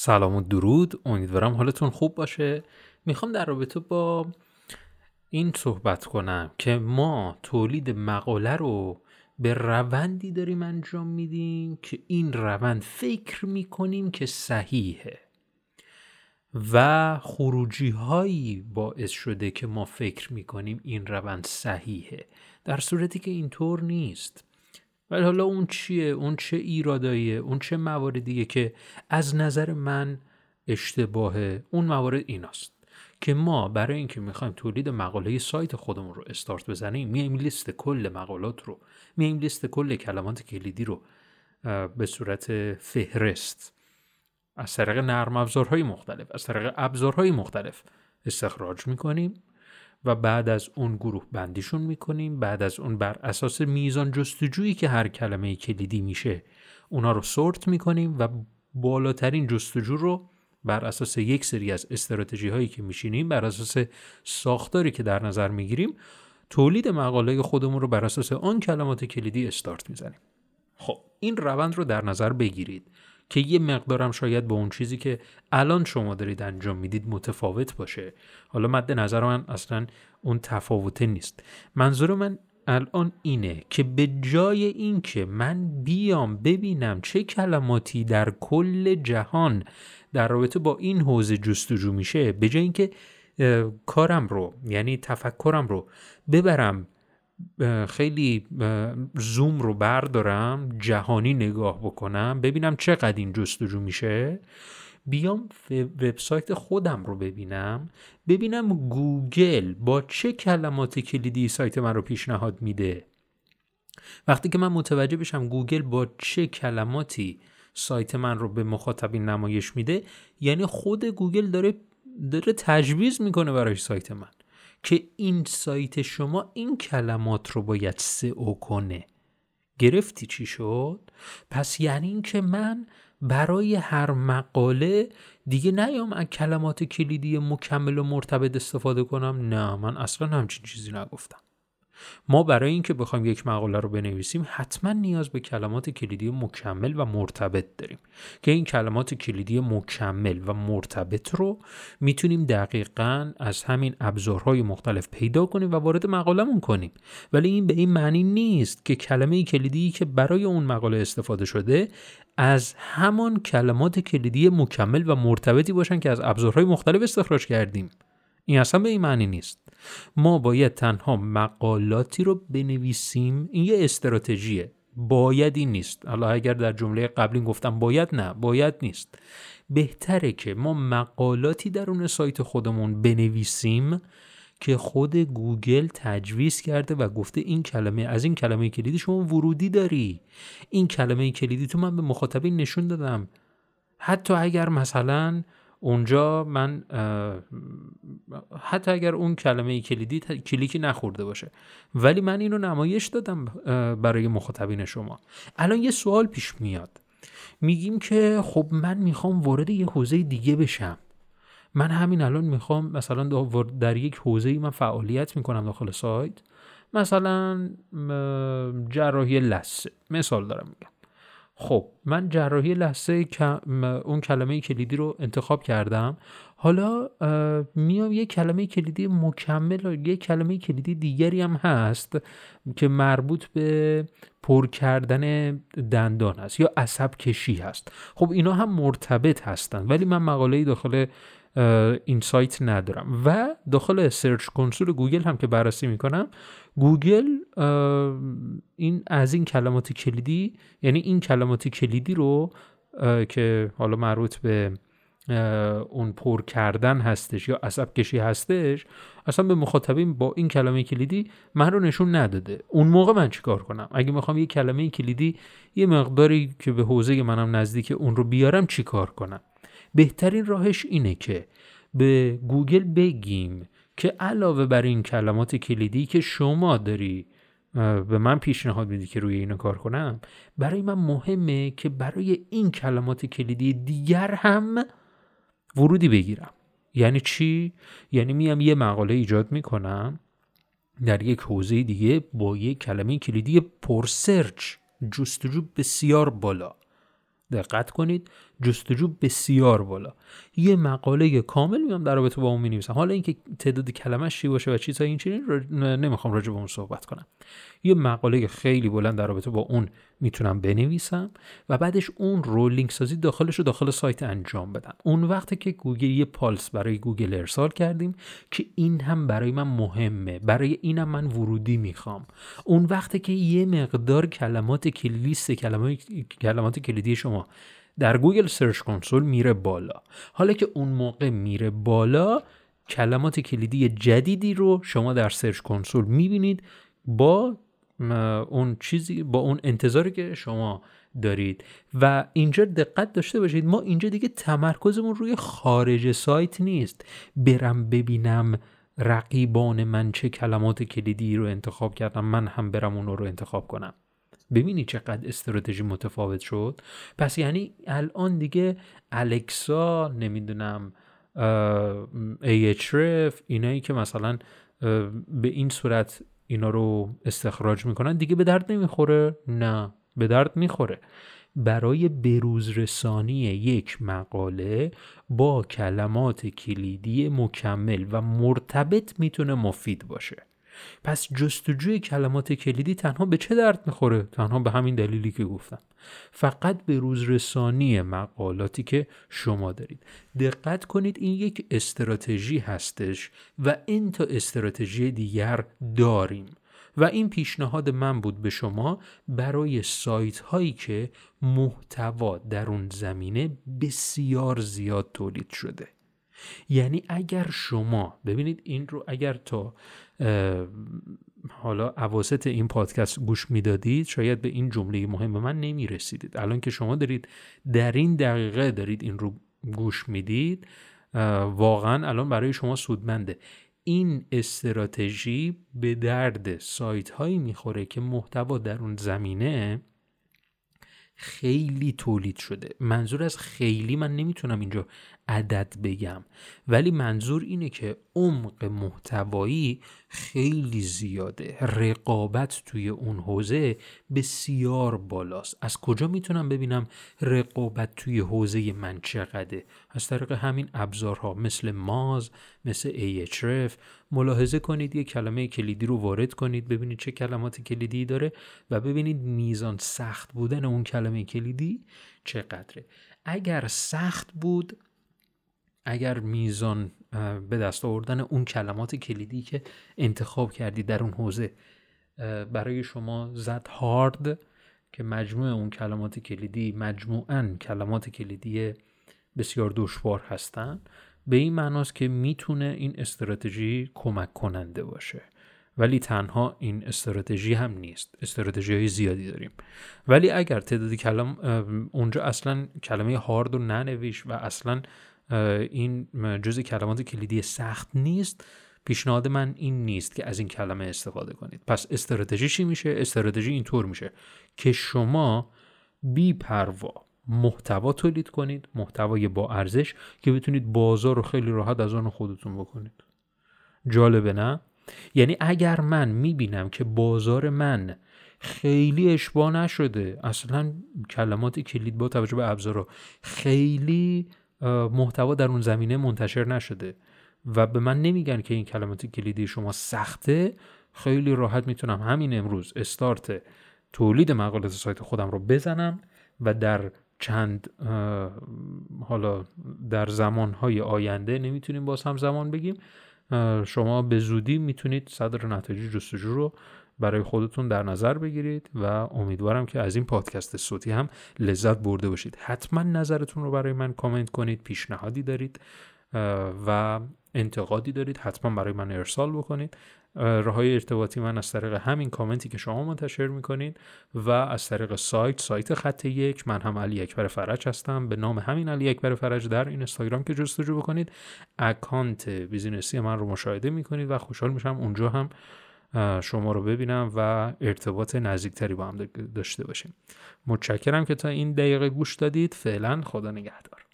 سلام و درود. امیدوارم حالتون خوب باشه. می‌خوام در رابطه با این صحبت کنم که ما تولید مقاله رو به روندی داریم انجام میدیم که این روند فکر می‌کنیم که صحیحه و خروجی هایی باعث شده که ما فکر می‌کنیم این روند صحیحه در صورتی که اینطور نیست. ولی حالا اون چیه؟ اون چه ایراداییه؟ اون چه مواردیه که از نظر من اشتباهه؟ اون موارد ایناست که ما برای اینکه می‌خوایم تولید مقاله سایت خودمون رو استارت بزنیم میایم لیست کل مقالات رو میایم لیست کل کلمات کلیدی رو به صورت فهرست. از طریق نرم افزارهای مختلف از طریق ابزارهای مختلف استخراج می‌کنیم. و بعد از اون گروه بندیشون می‌کنیم. بعد از اون بر اساس میزان جستجویی که هر کلمه کلیدی میشه اونا رو سورت می‌کنیم و بالاترین جستجو رو بر اساس یک سری از استراتژی هایی که میشینیم بر اساس ساختاری که در نظر می‌گیریم تولید مقاله خودمون رو بر اساس آن کلمات کلیدی استارت می‌زنیم. خب این روند رو در نظر بگیرید. که یه مقدارم شاید با اون چیزی که الان شما دارید انجام می‌دید متفاوت باشه. حالا مد نظر من اصلا اون تفاوته نیست. منظور من الان اینه که به جای اینکه من بیام ببینم چه کلماتی در کل جهان در رابطه با این حوزه جستجو میشه به جای اینکه کارم رو یعنی تفکرم رو ببرم خیلی زوم رو بردارم جهانی نگاه بکنم ببینم چقدر این جستجو میشه. بیام وبسایت خودم رو ببینم ببینم گوگل با چه کلمات کلیدی سایت من رو پیشنهاد میده. وقتی که من متوجه بشم گوگل با چه کلماتی سایت من رو به مخاطبین نمایش میده یعنی خود گوگل داره داره تجویز می‌کنه برای سایت من. که این سایت شما این کلمات رو باید سئو کنه. گرفتی چی شد؟ پس یعنی این که من برای هر مقاله دیگه نیام از کلمات کلیدی مکمل و مرتبط استفاده کنم؟ نه من اصلا همچین چیزی نگفتم. ما برای اینکه بخوایم یک مقاله رو بنویسیم حتما نیاز به کلمات کلیدی مکمل و مرتبط داریم. که این کلمات کلیدی مکمل و مرتبط رو می‌تونیم دقیقا از همین ابزارهای مختلف پیدا کنیم و وارد مقالمون کنیم. ولی این به این معنی نیست که کلمه کلیدی که برای اون مقاله استفاده شده از همان کلمات کلیدی مکمل و مرتبطی باشن که از ابزارهای مختلف استخراج کردیم. این اصلا به این معنی نیست. ما باید تنها مقالاتی رو بنویسیم. این یه استراتژیه. بایدی نیست. حالا اگر در جمله قبلی گفتم باید نه باید نیست. بهتره که ما مقالاتی درون سایت خودمون بنویسیم که خود گوگل تجویز کرده و گفته این کلمه از این کلمه کلیدی شما ورودی داری. این کلمه کلیدی تو من به مخاطبین نشون دادم. حتی اگر مثلا اونجا من حتی اگر اون کلمه کلیدی کلیکی نخورده باشه. ولی من اینو نمایش دادم برای مخاطبین شما. الان یه سوال پیش میاد. میگیم که خب من می‌خوام وارد یه حوزه دیگه بشم. من همین الان می‌خوام مثلا در یک حوزه من فعالیت می‌کنم داخل سایت. مثلا جراحی لسه مثال دارم میگم. خب من جراحی لحظه اون کلمه کلیدی رو انتخاب کردم. حالا میام یه کلمه کلیدی مکمل و یه کلمه کلیدی دیگری هم هست که مربوط به پر کردن دندان هست یا عصب کشی هست. خب اینا هم مرتبط هستن. ولی من مقاله داخل این سایت ندارم. و داخل Search Console گوگل هم که بررسی می‌کنم گوگل این از این کلمات کلیدی یعنی این کلمات کلیدی رو که حالا مربوط به اون پر کردن هستش یا عصب کشی هستش اصلا به مخاطبین با این کلمه کلیدی من رو نشون نداده. اون موقع من چیکار کنم؟ اگه می‌خوام یه کلمه کلیدی یه مقداری که به حوزه منم نزدیک اون رو بیارم چیکار کنم؟ بهترین راهش اینه که به گوگل بگیم که علاوه بر این کلمات کلیدی که شما داری به من پیشنهاد میدی که روی اینو کار کنم برای من مهمه که برای این کلمات کلیدی دیگر هم ورودی بگیرم یعنی چی؟ یعنی میام یه مقاله ایجاد می‌کنم در یک حوزه دیگه با یک کلمه کلیدی پرسرچ جستجو بسیار بالا دقت کنید. جستجو بسیار بالا. یه مقاله کامل میام در رابطه با اون می‌نویسم. حالا اینکه تعداد کلمش چی باشه و چیزهای این چنین نمی‌خوام راجع به اون صحبت کنم. یه مقاله خیلی بلند در رابطه با اون می‌تونم بنویسم و بعدش اون رو لینک سازی داخلش رو داخل سایت انجام بدم. اون وقتی که گوگل یه پالس برای گوگل ارسال کردیم که این هم برای من مهمه. برای اینم من ورودی می‌خوام. اون وقتی که یه مقدار کلمات کلیست کلمات کلمات کلیدی شما در گوگل Search Console میره بالا. حالا که اون موقع میره بالا کلمات کلیدی جدیدی رو شما در Search Console می‌بینید با اون چیزی با اون انتظاری که شما دارید. و اینجا دقت داشته باشید ما اینجا دیگه تمرکزمون روی خارج سایت نیست. برم ببینم رقیبان من چه کلمات کلیدی رو انتخاب کردم من هم برم اون رو انتخاب کنم. ببینی چقدر استراتژی متفاوت شد. پس یعنی الان دیگه الکسا نمی‌دونم ایچرف اینایی که مثلا به این صورت اینا رو استخراج می‌کنن دیگه به درد نمی‌خوره؟ نه به درد می‌خوره. برای بروزرسانی یک مقاله با کلمات کلیدی مکمل و مرتبط می‌تونه مفید باشه. پس جستجوی کلمات کلیدی تنها به چه درد می‌خوره؟ تنها به همین دلیلی که گفتم. فقط به روزرسانی مقالاتی که شما دارید. دقت کنید این یک استراتژی هستش و این تا استراتژی دیگر داریم. و این پیشنهاد من بود به شما برای سایت هایی که محتوا در اون زمینه بسیار زیاد تولید شده. یعنی اگر شما ببینید این رو اگر تا حالا عواسط این پادکست گوش می‌دادید شاید به این جمله مهم من نمی رسیدید الان که شما دارید در این دقیقه دارید این رو گوش می‌دید واقعا الان برای شما سودمنده. این استراتژی به درد سایت هایی می‌خوره که محتوا در اون زمینه خیلی تولید شده. منظور از خیلی من نمی‌تونم اینجا عدد بگم. ولی منظور اینه که عمق محتوایی خیلی زیاده. رقابت توی اون حوزه بسیار بالاست. از کجا می‌تونم ببینم رقابت توی حوزه من چقدره؟ از طریق همین ابزارها مثل ماز مثل Ahref ملاحظه کنید یه کلمه کلیدی رو وارد کنید ببینید چه کلمات کلیدی داره و ببینید میزان سخت بودن اون کلمه کلیدی چقدره. اگر سخت بود اگر میزان به دست آوردن اون کلمات کلیدی که انتخاب کردی در اون حوزه برای شما زد هارد که مجموع اون کلمات کلیدی مجموعا کلمات کلیدی بسیار دشوار هستن به این معناست که می‌تونه این استراتژی کمک کننده باشه. ولی تنها این استراتژی هم نیست. استراتژی های زیادی داریم. ولی اگر تعدادی کلم اونجا اصلا کلمه هارد رو ننویش و اصلا این جز کلمات کلیدی سخت نیست. پیشنهاد من این نیست که از این کلمه استفاده کنید. پس استراتژی چی میشه؟ استراتژی اینطور میشه که شما بی پروا محتوا تولید کنید محتوای با ارزش که بتونید بازار رو خیلی راحت از آن خودتون بکنید. جالبه نه؟ یعنی اگر من می‌بینم که بازار من خیلی اشباه نشده اصلا کلمات کلید با توجه به ابزارا خیلی محتوا در اون زمینه منتشر نشده و به من نمیگن که این کلمات کلیدی شما سخته. خیلی راحت می‌تونم همین امروز استارت تولید مقالات سایت خودم رو بزنم و در چند حالا در زمانهای آینده نمی‌تونیم باز هم زمان بگیم. شما به زودی می‌تونید صدر نتایج جستجو رو برای خودتون در نظر بگیرید و امیدوارم که از این پادکست صوتی هم لذت برده باشید. حتما نظرتون رو برای من کامنت کنید پیشنهادی دارید و انتقادی دارید حتما برای من ارسال بکنید. راه های ارتباطی من از طریق همین کامنتی که شما منتشر می‌کنید و از طریق سایت سایت خط یک. من هم علی اکبر فرج هستم. به نام همین علی اکبر فرج در این اینستاگرام که جستجو بکنید. اکانت business ی من رو مشاهده می‌کنید و خوشحال میشم اونجا هم شما رو ببینم و ارتباط نزدیکتری با هم داشته باشیم. متشکرم که تا این دقیقه گوش دادید. فعلا خدا نگهدار.